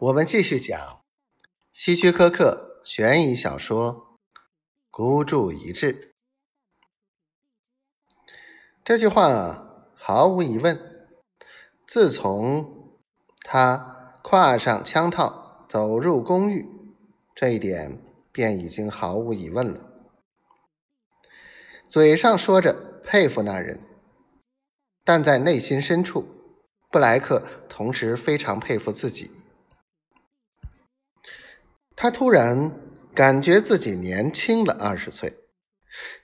我们继续讲希区柯克悬疑小说《孤注一掷》。这句话毫无疑问，自从他跨上枪套走入公寓，这一点便已经毫无疑问了。嘴上说着佩服那人，但在内心深处，布莱克同时非常佩服自己。他突然感觉自己年轻了二十岁，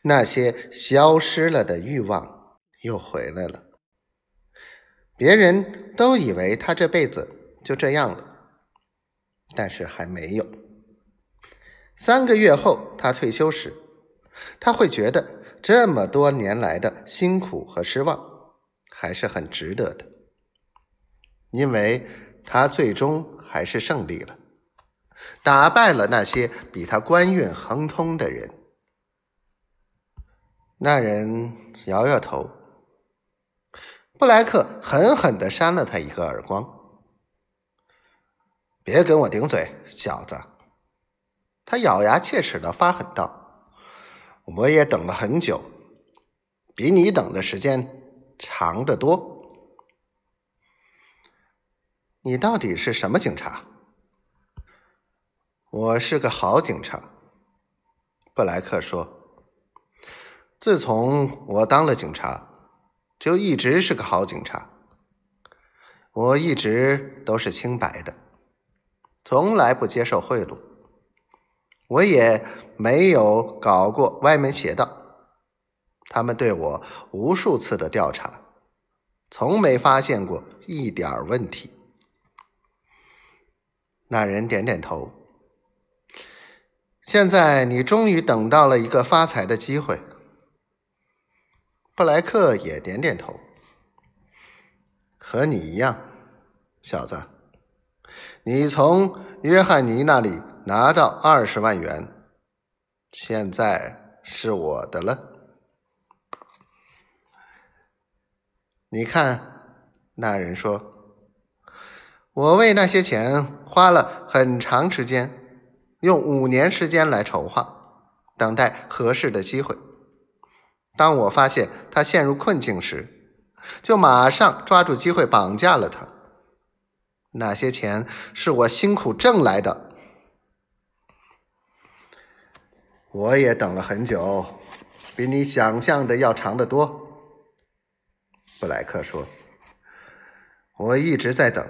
那些消失了的欲望又回来了。别人都以为他这辈子就这样了，但是还没有。三个月后他退休时，他会觉得这么多年来的辛苦和失望还是很值得的，因为他最终还是胜利了。打败了那些比他官运亨通的人。那人摇摇头。布莱克狠狠的扇了他一个耳光。别跟我顶嘴，小子！他咬牙切齿的发狠道：“我也等了很久，比你等的时间长得多。你到底是什么警察？”我是个好警察，布莱克说。自从我当了警察，就一直是个好警察。我一直都是清白的，从来不接受贿赂，我也没有搞过歪门邪道。他们对我无数次的调查，从没发现过一点问题。那人点点头。现在你终于等到了一个发财的机会。布莱克也点点头，和你一样，小子，你从约翰尼那里拿到二十万元，现在是我的了。你看，那人说，我为那些钱花了很长时间。用五年时间来筹划，等待合适的机会。当我发现他陷入困境时，就马上抓住机会绑架了他。那些钱是我辛苦挣来的，我也等了很久，比你想象的要长得多。布莱克说：“我一直在等，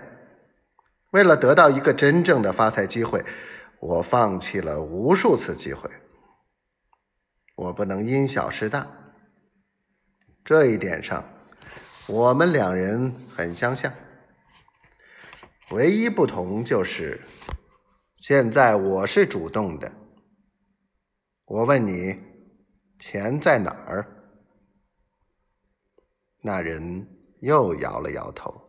为了得到一个真正的发财机会。”我放弃了无数次机会，我不能因小失大。这一点上，我们两人很相像，唯一不同就是，现在我是主动的。我问你，钱在哪儿？那人又摇了摇头。